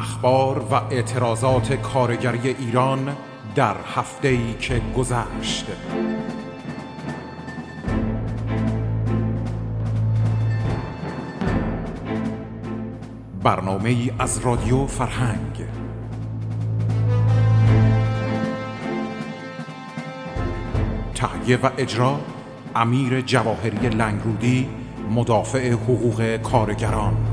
اخبار و اعتراضات کارگری ایران در هفته ای که گذشت. برنامه ای از رادیو فرهنگ. تهیه و اجرا امیر جواهری لنگرودی مدافع حقوق کارگران.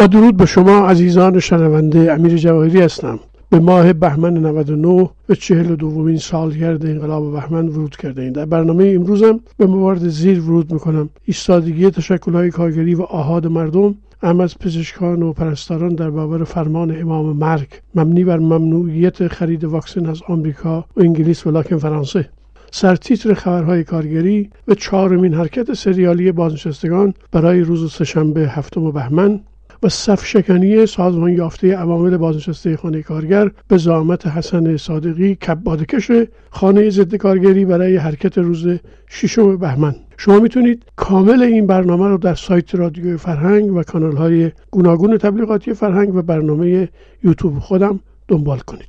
با درود به شما عزیزان شنونده امیر جواهری هستم. به ماه بهمن 99 به چهل دومین سالگرد انقلاب بهمن ورود کرده ایم در برنامه امروزم به موارد زیر ورود می‌کنم. ایستادگی تشکلهای کارگری و آهاد مردم ام از پزشکان و پرستاران در برابر فرمان امام مرگ مبنی بر ممنوعیت خرید واکسن از آمریکا و انگلیس و لاکن فرانسه. سرتیتر خبرهای کارگری و چهارمین حرکت سریالی بازنشستگان برای روز سهشنبه هفتم بهمن و صف شکنی سازمان یافته عوامل بازنشسته خانه کارگر به زامت حسن صادقی کبادکش خانه ضد کارگری برای حرکت روز ششم بهمن. شما می‌تونید کامل این برنامه رو در سایت رادیو فرهنگ و کانال های گوناگون تبلیغاتی فرهنگ و برنامه یوتیوب خودم دنبال کنید.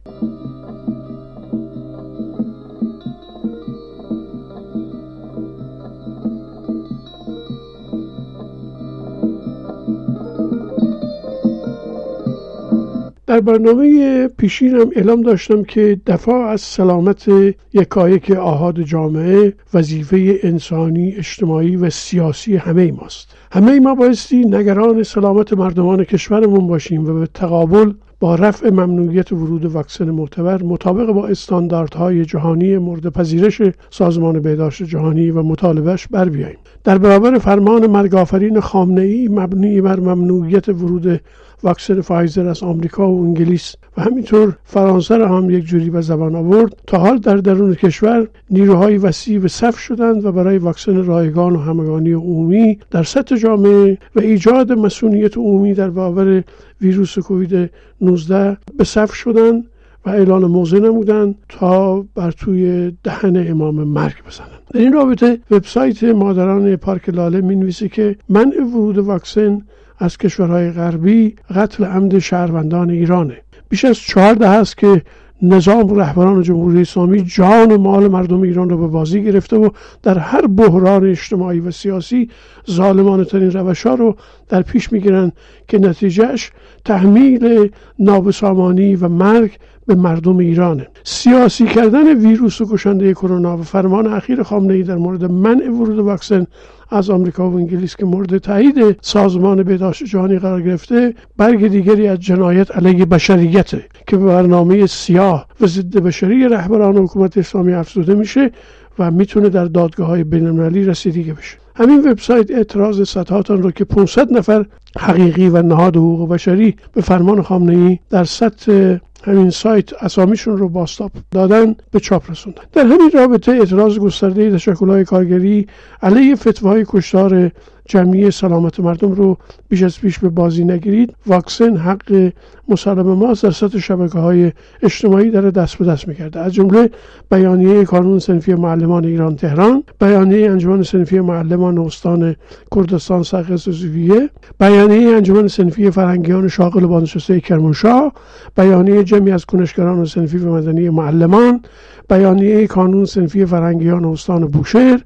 در برنامه پیشینم اعلام داشتم که دفاع از سلامت یکایک آهاد جامعه وظیفه انسانی اجتماعی و سیاسی همه ماست. همه ما بایستی نگران سلامت مردمان کشورمون باشیم و به تقابل با رفع ممنوعیت ورود واکسن معتبر مطابق با استانداردهای جهانی مورد پذیرش سازمان بهداشت جهانی و مطالبهش بر بیاییم. در برابر فرمان مرگافرین خامنه ای مبنی بر ممنوعیت ورود واکسن فایزر از آمریکا و انگلیس و همینطور فرانسه را هم یک جوری به زبان آورد تا حال در درون کشور نیروهای وسیع به صف شدند و برای واکسن رایگان و همگانی عمومی در سطح جامعه و ایجاد مسئولیت عمومی در برابر ویروس کووید 19 به صف شدند و اعلان موضع نمودند تا بر توی دهن امام مرگ بزنند. در این رابطه وبسایت مادران پارک لاله می که منع ورود واکسن از کشورهای غربی قتل عمد شهروندان ایرانه. بیش از چهار دهه است که نظام رهبران جمهوری اسلامی جان و مال مردم ایران را به بازی گرفته و در هر بحران اجتماعی و سیاسی ظالمانه ترین روش ها رو در پیش می‌گیرند که نتیجهش تحمیل نابسامانی و مرگ به مردم ایرانه. سیاسی کردن ویروس و کشنده کرونا و فرمان اخیر خامنه ای در مورد منع ورود واکسن از آمریکا و انگلیس که مورد تایید سازمان بهداشت جهانی قرار گرفته برگ دیگری از جنایت علیه بشریت که به برنامه سیاه و ضد بشری رهبران حکومت اسلامی افزوده میشه و می‌تونه در دادگاه های بینالمللی رسیدگی بشه. همین وبسایت اعتراض صدهاتان رو که 500 نفر حقیقی و نهاد حقوق بشری به فرمان خامنه ای در سطح همین سایت اسامیشون رو باستاب دادن به چاپ رسوندن. در همین رابطه اعتراض گسترده تشکلهای کارگری علیه فتوای کشتار جمعی سلامت مردم رو بیش از پیش به بازی نگیرید. واکسن حق مسلم ماست. در سطح شبکه های اجتماعی داره دست به دست می‌کرده. از جمله بیانیه کانون سنفی معلمان ایران تهران بیانیه انجمن سنفی معلمان استان کردستان سرخ سوزیویه بیانیه انجمن سنفی فرهنگیان شاغل بازنشسته کرمانشاه بیانیه جمعی از کنشگران و سنفی و مدنی معلمان بیانیه کانون سنفی فرهنگیان استان بوشهر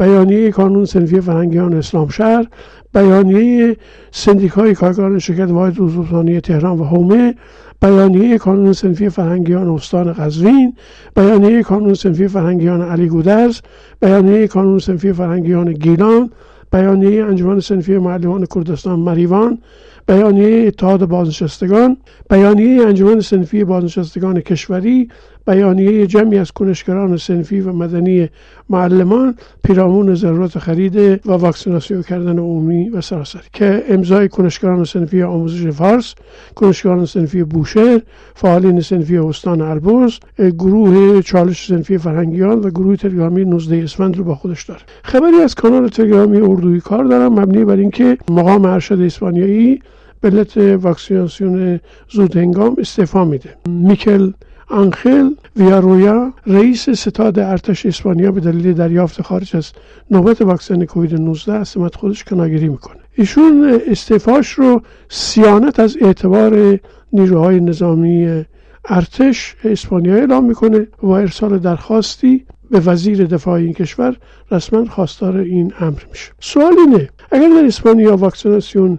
بیانیه کانون سنفی فرهنگیان اسلام شهر بیانیه سندیکای کارگران شرکت واحد روزافزانی تهران و حومه بیانیه کانون سنفی فرهنگیان استان قزوین بیانیه کانون سنفی فرهنگیان علی گودرز بیانیه کانون سنفی فرهنگیان گیلان بیانیه انجمن سنفی معلمان کردستان مریوان بیانیه اتحاد بازنشستگان بیانیه انجمن سنفی بازنشستگان کشوری بیانیه جمعی از کنشگران سنفی و مدنی معلمان پیرامون ضرورت خرید و واکسیناسیون کردن عمومی و سراسری که امضای کنشگران سنفی آموزش فارس کنشگران سنفی بوشهر فعالین سنفی استان البرز گروه چالش سنفی فرهنگیان و گروه تلگرامی 19 اسفند رو با خودش داره. خبری از کانال تلگرامی اردوی کار دارم مبنی بر اینکه مقام ارشد اسپانیایی به واکسیناسیون زود هنگام استعفا میده. میکل آنخل ویارویا رئیس ستاد ارتش اسپانیا به دلیل دریافت خارج از نوبت واکسن کووید 19 از سمت خودش کناگیری می‌کنه. ایشون استعفاش رو سیانت از اعتبار نیروهای نظامی ارتش اسپانیا اعلام می‌کنه و ارسال درخواستی به وزیر دفاع این کشور رسما خواستار این امر میشه. سوال اینه اگر در اسپانیا واکسیناسیون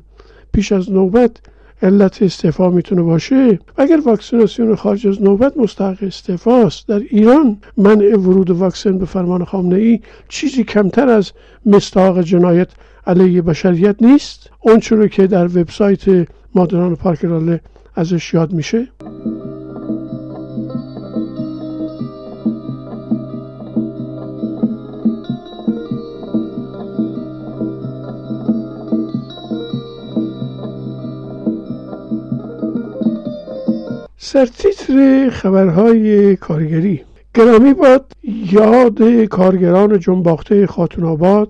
پیش از نوبت علت استعفا می‌تونه باشه؟ اگر واکسیناسیون خارج از نوبت مستحق استعفاست در ایران منع ورود واکسن به فرمان خامنه ای چیزی کمتر از مستاق جنایت علیه بشریت نیست؟ اون رو که در وبسایت مادران پارک راله ازش یاد میشه؟ سرتیتر خبرهای کارگری. گرامی باد یاد کارگران جنباخته خاتون آباد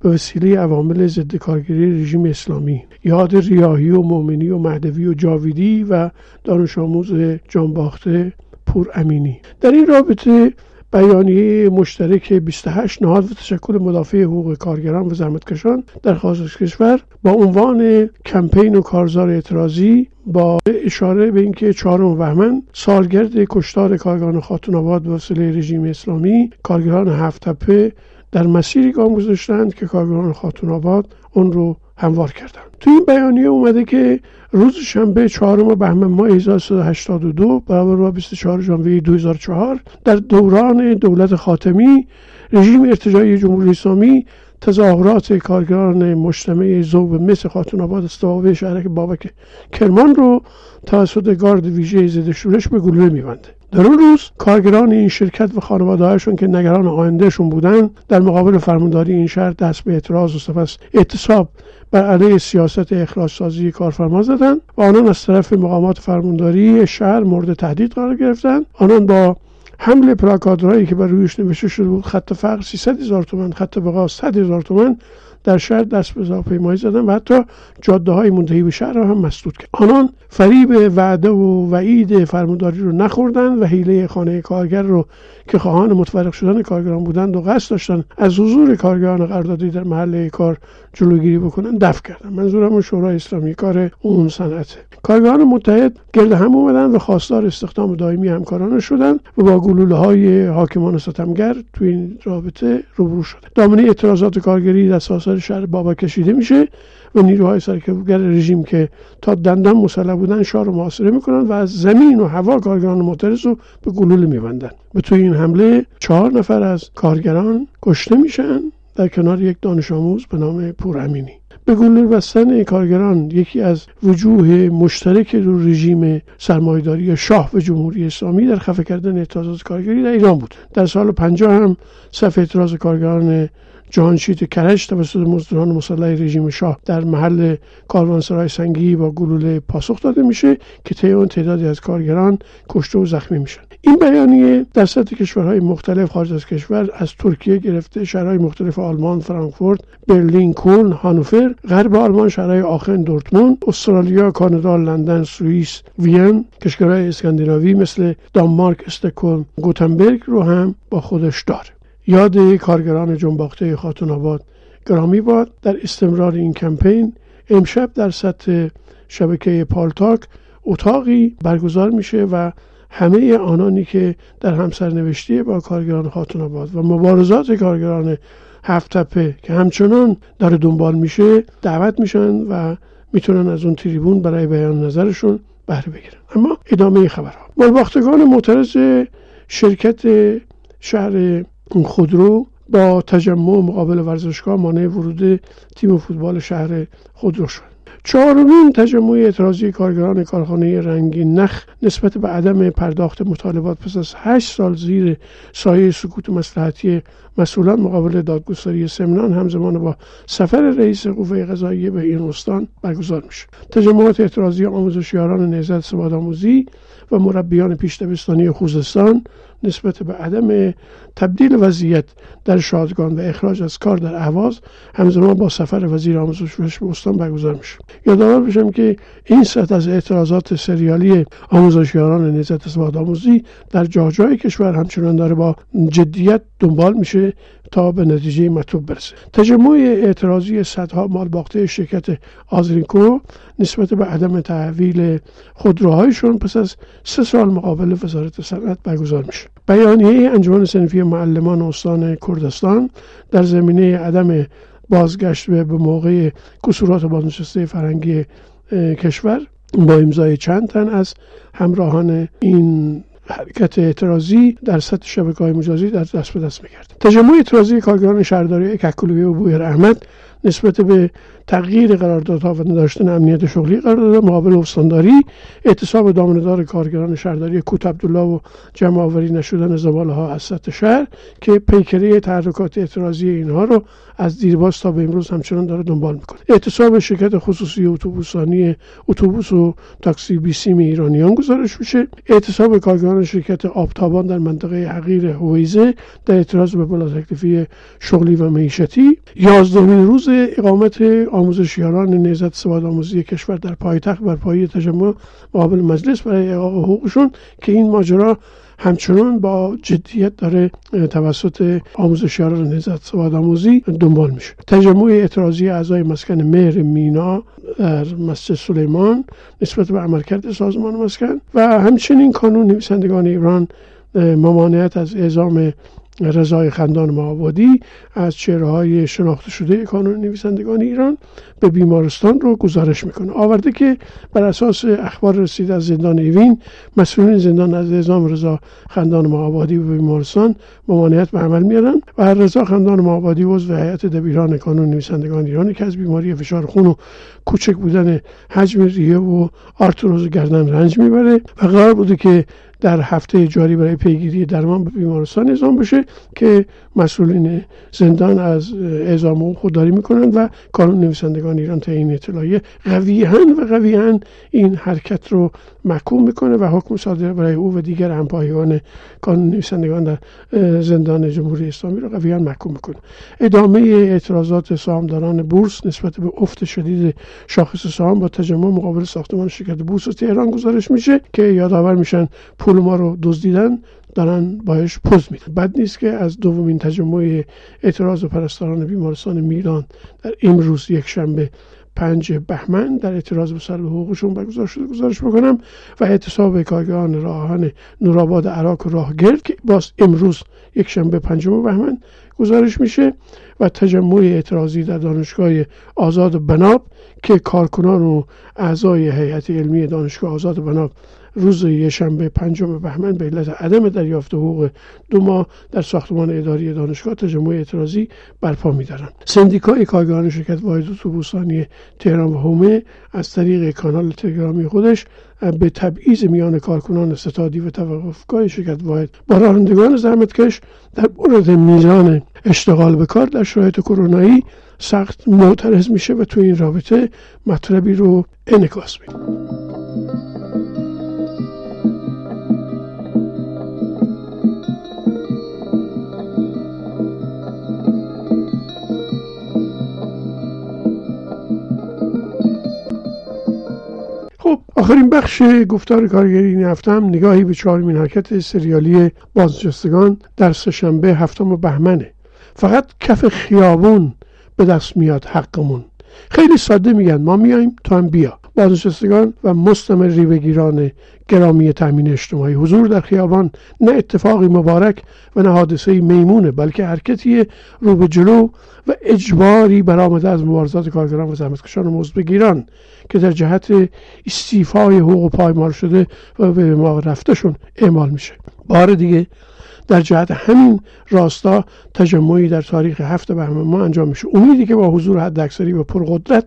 به وسیله عوامل ضد کارگری رژیم اسلامی. یاد ریاهی و مومنی و مهدوی و جاویدی و دانش آموز جانباخته پور امینی در این رابطه بیانیه مشترک 28 نهاد و تشکل مدافع حقوق کارگران و زحمتکشان در خارج کشور با عنوان کمپین و کارزار اعتراضی با اشاره به اینکه چهارم بهمن سالگرد کشتار کارگران خاتون آباد به رژیم اسلامی کارگران هفت تپه در مسیری گام گذاشتند که کارگران خاتون آباد اون رو هموار کردند تو این بیانیه اومده که روز شنبه چهارم بهمن ماه 1382 برابر با 24 ژانویه 2004 در دوران دولت خاتمی رژیم ارتجاعی جمهوری اسلامی تظاهرات کارگران مجتمع زوب مثل خاتون آباد استوابه شهرک بابک کرمان رو توسط گارد ویژه ضد شورش به گلوله میبنده. در اون روز کارگران این شرکت و خانوادههایشون که نگران آیندهشون بودن در مقابل فرمانداری این شهر دست به اعتراض و سپس اعتصاب بر علیه سیاست اخراج سازی کارفرما زدند و آنان از طرف مقامات فرمانداری شهر مورد تهدید قرار گرفتند آنان با حمل پلاکادرهایی که بر رویش نوشته شده بود خط فقر 300 هزار تومن خط بقا 100 هزار تومن در شهر دست به هواپیمایی زدن و حتی جاده های منتهی به شهر را هم مسدود کرد. آنان فریب وعده و وعید فرمانداری رو نخوردن و حیله خانه کارگر رو که خواهان متفرق شدن کارگران بودند و قصد داشتن از حضور کارگران قراردادی در محله کار جلوگیری بکنن دفع کردن منظورم شورای اسلامی کار اون صنعته کارگران متحد گرد هم اومدن و خواستار استخدام دائمی همکاران شدن و با گلوله های حاکمان ستمگر تو این رابطه روبرو شده دامنه اعتراضات کارگری در ساسار شهر بابا کشیده میشه و نیروهای سرکوبگر رژیم که تا دندان مسلح بودن شهر رو محاصره می‌کنن و از زمین و هوا کارگران معترض رو به گلوله میبندن. به توی این حمله چهار نفر از کارگران کشته میشن در کنار یک دانش آموز به نام پور امینی به گلوله بستن کارگران یکی از وجوه مشترک رو رژیم سرمایداری شاه و جمهوری اسلامی در خفه کردن اعتراضات کارگری در ایران بود. در سال 50 هم صف اعتراض کارگران جهانشید کرج توسط مزدوران مسلح رژیم شاه در محل کاروانسرای سنگی با گلوله پاسخ داده میشه که طی اون تعدادی از کارگران کشته و زخمی میشن. این بیانیه در سطح کشورهای مختلف خارج از کشور از ترکیه گرفته شهرهای مختلف آلمان فرانکفورت برلین کلن هانوفر غرب آلمان شهرهای آخن دورتموند استرالیا کانادا لندن سوئیس وین کشورهای اسکاندیناوی مثل دانمارک استکهلم گوتنبرگ رو هم با خودش داره. یاد کارگران جنباخته خاتون آباد گرامی باد در استمرار این کمپین امشب در سطح شبکه پالتاک اتاقی برگزار میشه و همه آنانی که در همسرنوشتی با کارگران خاتون آباد و مبارزات کارگران هفت تپه که همچنان داره دنبال میشه دعوت میشن و می‌تونن از اون تریبون برای بیان نظرشون بهره بگیرن. اما ادامه خبرها. مالباختگان معترض شرکت شهر خودرو با تجمع مقابل ورزشگاه مانع ورود تیم فوتبال شهر خودرو شد. چهارمین تجمع اعتراضی کارگران کارخانه رنگین نخ نسبت به عدم پرداخت مطالبات پس از هشت سال زیر سایه سکوت مسلحتی مسئولان مقابل دادگستری سمنان همزمان با سفر رئیس قوه قضاییه به این استان برگزار میشه تجمعات اعتراضی آموزشیاران نهضت سواد آموزی و مربیان پیش خوزستان نسبت به عدم تبدیل وضعیت در شادگان و اخراج از کار در اهواز همزمان با سفر وزیر آموزش به استان برگزار میشه یادآور بشم که این سطح از اعتراضات سریالی آموزشیاران نهضت سواد آموزی در جاهای کشور همچنان داره با جدیت دنبال میشه تا به نتیجه مطلوب برسه. تجمع اعتراضی صدها مال باخته شرکت آزرینکو نسبت به عدم تحویل خودروهایشون پس از سه سال مقابل وزارت صنعت برگزار میشه. بیانیه انجمن صنفی معلمان استان کردستان در زمینه عدم بازگشت به موقع کسورات بازنشسته فرنگی کشور با امضای چند تن از همراهان این حرکت اعتراضی در سطح شبکه های مجازی در دست به دست می‌کرد تجمع اعتراضی کارگران شهرداری ککلوی و بویر احمد نسبت به تغییر قراردادها و نداشتن امنیت شغلی قرارداد مقابل استانداری اعتصاب دامندار کارگران شهرداری کوت عبدالله و جمع آوری نشدن زباله ها از سطح شهر که پیکره تحرکات اعتراضی اینها رو از دیرباز تا به امروز همچنان داره دنبال می‌کنه. اعتصاب شرکت خصوصی اتوبوسانی اتوبوس و تاکسی بیسیم ایرانیان گزارش میشه. اعتصاب کارگران شرکت آبتابان در منطقه حقیر هویزه در اعتراض به بلا تکلیفی شغلی و معیشتی. یازدهمین روز اقامت آموزشیاران نهضت سواد آموزی کشور در پایتخت بر پایه تجمع مقابل مجلس برای اقاق حقوقشون که این ماجرا همچنان با جدیت داره توسط آموزشیاران نهضت سواد آموزی دنبال میشه. تجمع اعتراضی اعضای مسکن مهر مینا در مسجد سلیمان نسبت به عملکرد سازمان مسکن و همچنین کانون نویسندگان ایران ممانعت از اعزام رضای خندان معابادی از چهره های شناخته شده کانون نویسندگان ایران به بیمارستان رو گزارش می‌کنه. آورده که بر اساس اخبار رسید از زندان ایوین مسئولین زندان از اعزام رضا خندان معابادی به بیمارستان ممانعت به عمل میارن و رضا خندان معابادی عضو هیئت دبیران کانون نویسندگان ایران که از بیماری فشار خون و کوچک بودن حجم ریه و آرتروز گردن رنج می‌بره و قرار بوده که در هفته جاری برای پیگیری درمان به بیمارستان اعزام بشه که مسئولین زندان از اعزام او خودداری می‌کنند و کانون نویسندگان ایران تا این اطلاعیه قویهن و قویهن این حرکت رو محکوم می‌کنه و حکم صادر برای او و دیگر همپایگان کانون نویسندگان در زندان جمهوری اسلامی رو قویهن محکوم می‌کنه. ادامه اعتراضات سهامداران بورس نسبت به افت شدید شاخص سهام با تجمع مقابل ساختمان شرکت بورس تهران گزارش میشه که یادآور میشن پول ما رو دزدیدن دارن باش پوز میدن. بد نیست که از دومین تجمع اعتراض پرستاران بیمارستان میلان در امروز یک شنبه پنج بهمن در اعتراض به سلب حقوقشون برگزار شده گزارش بکنم و اعتصاب کارگران راهان نورآباد عراق و راهگرد که باز امروز یک شنبه پنجم بهمن گزارش میشه و تجمع اعتراضی در دانشگاه آزاد بناب که کارکنان و اعضای هیئت علمی دانشگاه آزاد بناب روز شنبه پنجم بهمن به علت عدم دریافت حقوق دو ماه در ساختمان اداری دانشگاه تجمع اعتراضی برپا میدارند. سندیکای کارگران شرکت واحد اتوبوسانی تهران و هومه از طریق کانال تلگرامی خودش به تبعیض میان کارکنان ستادی و توقفگاه شرکت واحد با رانندگان زحمتکش در مورد میزان اشتغال به کار در شرایط کرونایی سخت معترض میشه و تو این رابطه مطلبی رو انکاس میده. آخرین بخش گفتار کارگری این هفته هم نگاهی به چهارمین حرکت سریالی بازنشستگان در سهشنبه هفتم بهمنه. فقط کف خیابون به دست میاد حقمون. خیلی ساده میگن ما میایم تو هم بیا. بازنشستگان و مستمری بگیران گرامی تامین اجتماعی. حضور در خیابان نه اتفاقی مبارک و نه حادثه میمونه بلکه حرکتی رو به جلو و اجباری برآمده از مبارزات کارگران و زحمتکشان و بگیران که در جهت استیفای حقوق پایمال شده و به ما رفتهشون اعمال میشه. بار دیگه در جهت همین راستا تجمعی در تاریخ هفت بهمن ما انجام میشه. امیدی که با حضور حداکثری و پرقدرت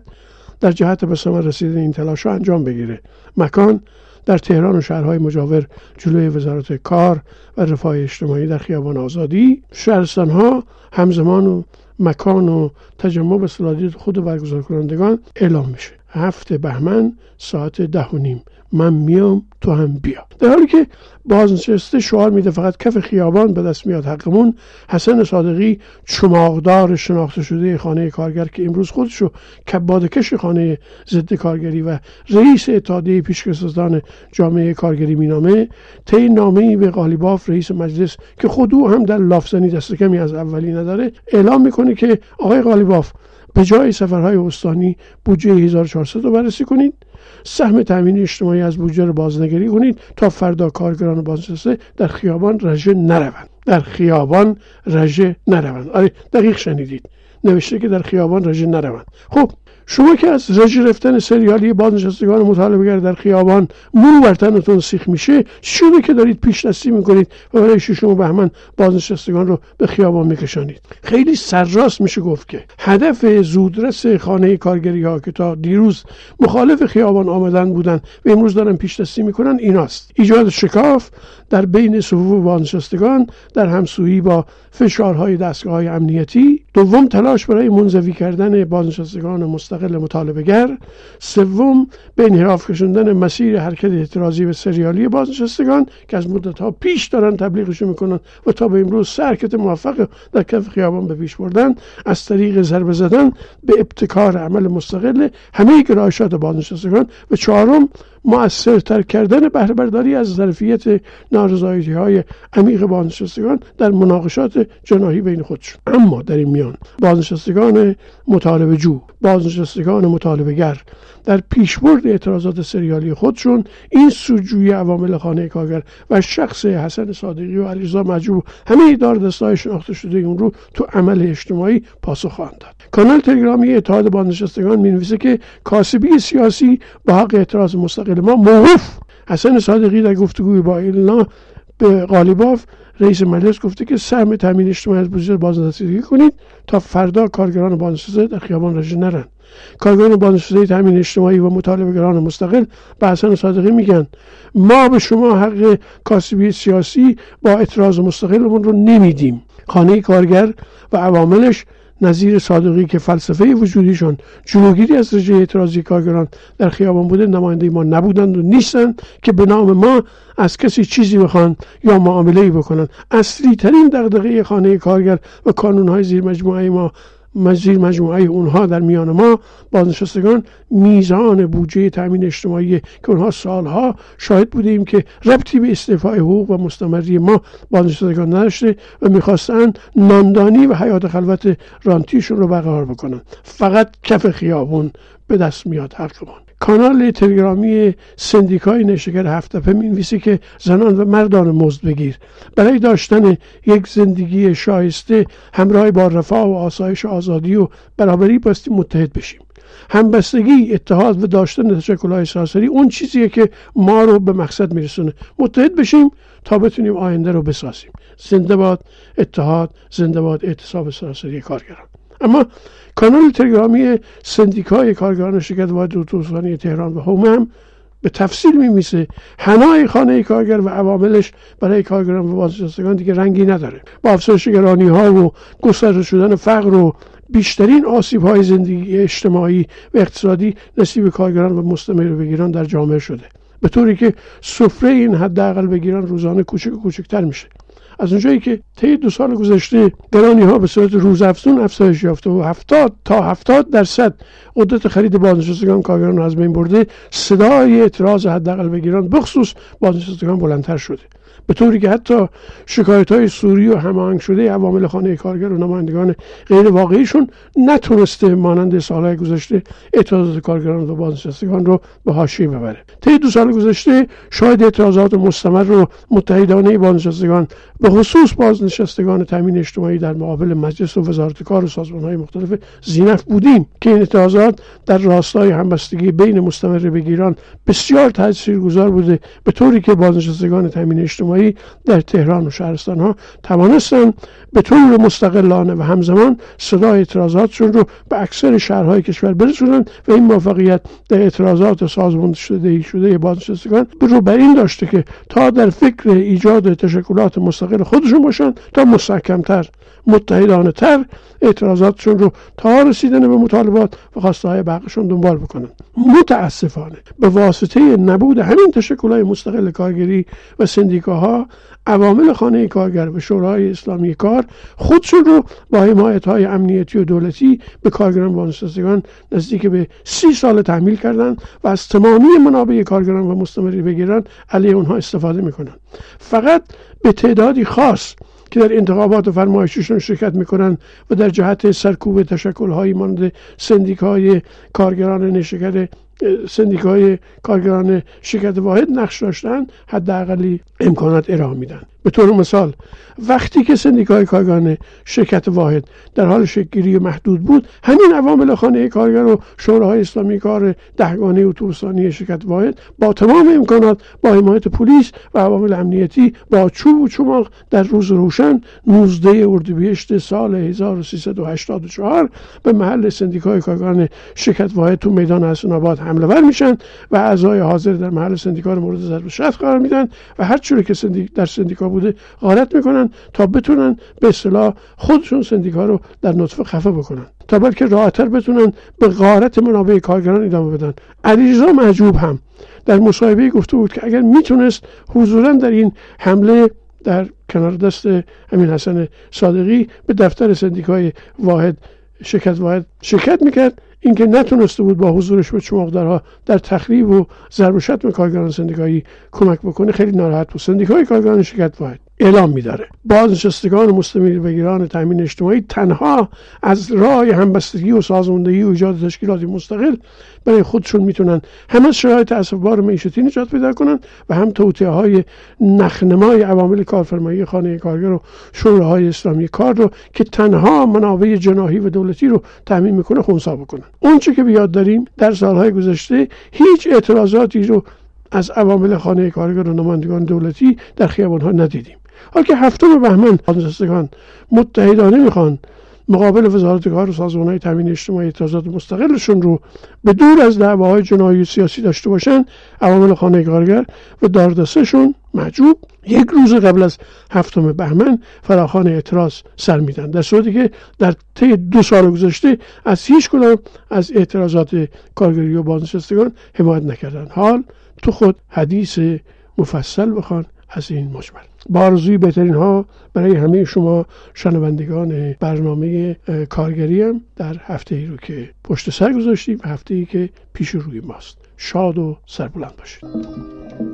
در جهت به ثمر رسیدن این تلاش انجام بگیره. مکان در تهران و شهرهای مجاور جلوی وزارت کار و رفاه اجتماعی در خیابان آزادی. شهرستان ها همزمان و مکان و تجمع به صلاحیت خود برگزار کنندگان اعلام میشه. هفت بهمن ساعت ده و نیم. من میام تو هم بیا. در حالی که بازنشسته شعار میده فقط کف خیابان به دست میاد حقمون. حسن صادقی چماقدار شناخته شده خانه کارگر که امروز خودشو کبادکش خانه ضد کارگری و رئیس اتحادیه پیشکسوتان جامعه کارگری مینامه طی نامه به قالیباف رئیس مجلس که خود او هم در لافزنی دست کمی از اولی نداره اعلام می‌کنه که آقای قالیباف به جای سفرهای استانی بودجه 1400 رو بررسی کنید. سهم تامین اجتماعی از بودجه رو بازنگری کنید تا فردا کارگران بازنشسته در خیابان رژه نروند. در خیابان رژه نروند. آره دقیق شنیدید. نوشته که در خیابان رژه نروند. خب شما که از رژه رفتن سریالی بازنشستگان مطالبه در خیابان مو بر تنتون سیخ میشه شده که دارید پیش دستی می‌کنید و برای ششم بهمن بازنشستگان رو به خیابان میکشانید. خیلی سرراست میشه گفت که هدف زودرس خانه کارگری ها که تا دیروز مخالف خیابان آمدن بودن و امروز دارن پیش دستی می‌کنن ایناست. ایجاد شکاف در بین صفوف بازنشستگان در همسویی با فشارهای دستگاه های امنیتی. دوم تلاش برای منزوی کردن بازنشستگان مستقل مطالبهگر. سوم به انحراف کشوندن مسیر حرکت اعتراضی و سریالی بازنشستگان که از مدت ها پیش دارن تبلیغشون می‌کنن و تا به امروز سرکت موفق در کف خیابان به پیش بردن از طریق ضربه زدن به ابتکار عمل مستقل همه گرایشات بازنشستگان. و چهارم مؤثرتر کردن بهره برداری از ظرفیت نارضایتی های عمیق بازنشستگان در مناقشات جناحی بین خودشون. اما در این میان بازنشستگان مطالبه جو بازنشستگان مطالبه گر در پیشبرد اعتراضات سریالی خودشون این سوجوی عوامل خانه کارگر و شخص حسن صادقی و علیرضا مجوب همه دار دستای شناخته شده اون رو تو عمل اجتماعی پاسخ خواهند داد. کانال تلگرامی اتحاد بازنشستگان می‌نویسه که کاسبی سیاسی با حق اعتراض مستقل ما موقوف. حسن صادقی در گفتگوی با ایلنا به قالیباف رئیس مجلس گفته که سهم تامین اجتماعی از بودجه بازنشستگی کنید تا فردا کارگران بازنشسته در خیابان رژه نرن کارگران بازنشسته تامین اجتماعی و مطالبهگران مستقل به حسن صادقی میگن. ما به شما حق کاسبی سیاسی با اعتراض مستقلمون رو نمیدیم. خانه کارگر و عواملش نظیر صادقی که فلسفه وجودیشون جلوگیری از رژه اعتراضی کارگران در خیابان بوده نماینده ما نبودند و نیستند که به نام ما از کسی چیزی بخوان یا معامله ای بکنن اصلی ترین دغدغه خانه کارگر و کانون های زیر مجموعه ما مزیر مجموعه اونها در میان ما بازنشستگان میزان بودجه تامین اجتماعی که اونها سالها شاهد بودیم که ربطی به استعفای حقوق و مستمری ما بازنشستگان نداشته و می‌خواستند ناندانی و حیات خلوت رانتیشون رو برقرار بکنن. فقط کف خیابون به دست میاد حقمون کانال تلگرامی سندیکای نشگر هفتپه می‌نویسه که زنان و مردان مزد بگیر. برای داشتن یک زندگی شایسته همراه با رفاه و آسایش آزادی و برابری باستی متحد بشیم. همبستگی اتحاد و داشتن تشکلهای سراسری اون چیزیه که ما رو به مقصد میرسونه. متحد بشیم تا بتونیم آینده رو بسازیم. زنده باد اتحاد زنده باد اعتصاب سراسری کارگران. اما کانال تلگرامی سندیکای کارگران شرکت واحد اتوبوسرانی تهران و هم به تفصیل میمیسه. هنای خانه کارگر و عواملش برای کارگران و بازنشستگان دیگه رنگی نداره. با افزایش ها و گسترده شدن فقر و بیشترین آسیب های زندگی اجتماعی و اقتصادی نصیب کارگران و مستمر بگیران در جامعه شده. به طوری که سفره این حداقل بگیران روزانه کوچک و کوچکتر میشه. از اونجایی که طی دو سال گذشته گرانی ها به صورت روزافزون افزایش یافته و هفتاد تا هفتاد درصد قدرت خرید بازنشستگان کارگران از بین برده صدای اعتراض حداقل بگیران بخصوص بازنشستگان بلندتر شده. به طوری که حتی شکایت های سوری و هماهنگ شده عوامل خانه کارگر و نمایندگان غیر واقعیشون نتونسته مانند سالهای گذشته اعتراضات کارگران و بازنشستگان رو به حاشیه ببره. طی دو سال گذشته شاید اعتراضات مستمر رو متحدانه بازنشستگان به خصوص بازنشستگان تامین اجتماعی در مقابل مجلس و وزارت کار و سازمان های مختلف زینف بودیم که این اعتراضات در راستای همبستگی بین مستمر بگیران بسیار تاثیرگذار بوده به طوری که بازنشستگان تامین اجتماعی در تهران و شهرستان ها توانستن به طور مستقلانه و همزمان صدای اعتراضاتشون رو به اکثر شهرهای کشور برسونن و این موفقیت در اعتراضات سازمان شده شده بازنشستگان رو بر این داشته که تا در فکر ایجاد تشکلات مستقل خودشون باشن تا مستحکمتر متحدانه تر اعتراضاتشون رو تا رسیدن به مطالبات و خواسته های بقیشون دنبال بکنن متاسفانه به واسطه نبود همین تشکل های مستقل کارگری و سندیکاها عوامل خانه کارگر و شورای اسلامی کار خودشون رو با حمایت های امنیتی و دولتی به کارگران بازنشستگان نزدیک به سی سال تحمیل کردن و از تمامی منابع کارگران و مستمری بگیرن علیه اونها استفاده می‌کنن فقط به تعدادی خاص که در انتخابات و فرمایششون شرکت می‌کنن و در جهت سرکوب تشکل های مانند سندیک های کارگران نشگر سندیکای کارگران شرکت واحد نقش داشتن حداقلی امکانات ارائه میدن. به طور مثال وقتی که سندیکای کارگران شرکت واحد در حال شکلگیری محدود بود همین عوامل خانه کارگر و شوراهای اسلامی کار دهگانه اتوبوسانی شرکت واحد با تمام امکانات با حمایت پلیس و عوامل امنیتی با چوب و چماق در روز روشن 19 اردیبهشت سال 1384 به محل سندیکای کارگران شرکت واحد تو میدان حسن آباد حمله ور میشن و اعضای حاضر در محل سندیکا مورد ضرب شتم قرار میدن و هر چوری که سندیک در سندیکا بوده غارت می‌کنن تا بتونن به اصطلاح خودشون سندیکا رو در نطفه خفه بکنن. تا بلکه راحتتر بتونن به غارت منابع کارگران ادامه بدن. علیرضا معجوب هم در مصاحبه گفته بود که اگر می‌تونست حضورا در این حمله در کنار دست همین حسن صادقی به دفتر سندیکای واحد شرکت واحد شرکت می‌کرد اینکه نتونسته بود با حضورش به چماقدرها در تخریب و ضرب و شتم کارگران سندیکایی کمک بکنه خیلی ناراحت بود. سندیکای کارگران شرکت واحد. اعلام میداره. بازنشستگان مستمر بگیران تامین اجتماعی تنها از راه همبستگی و سازماندهی و ایجاد تشکیلاتی مستقل برای خودشون می‌تونن هم از شرایط اسفبار معیشتی نجات پیدا کنن و هم توطئه های نخنمای عوامل کارفرمایی خانه کارگر و شوراهای اسلامی کار رو که تنها منابع جناهی و دولتی رو تامین می‌کنه خونسا بکنن. اونچه که بیاد داریم در سالهای گذشته هیچ اعتراضاتی رو از عوامل خانه کارگر و نمایندگان دولتی در خیابانها ندیدیم. حال که هفتم بهمن بازنشستگان متحدانه می‌خوان مقابل وزارت کار و سازمان های تامین اجتماعی اعتراضات مستقلشون رو به دور از دعواهای جنایی سیاسی داشته باشن عوامل خانه کارگر و داردستشون معجوب. یک روز قبل از هفتم بهمن فراخان اعتراض سر میدن. در صورتی که در طی دو سال گذشته از هیچ کدام از اعتراضات کارگری و بازنشستگان حمایت نکردن. حال تو خود حدیث مفصل بخوان از این مجمل. با آرزوی بهترین ها برای همه شما شنوندگان برنامه کارگری هم در هفته ای رو که پشت سر گذاشتیم هفته ای که پیش روی ماست. شاد و سربلند باشید.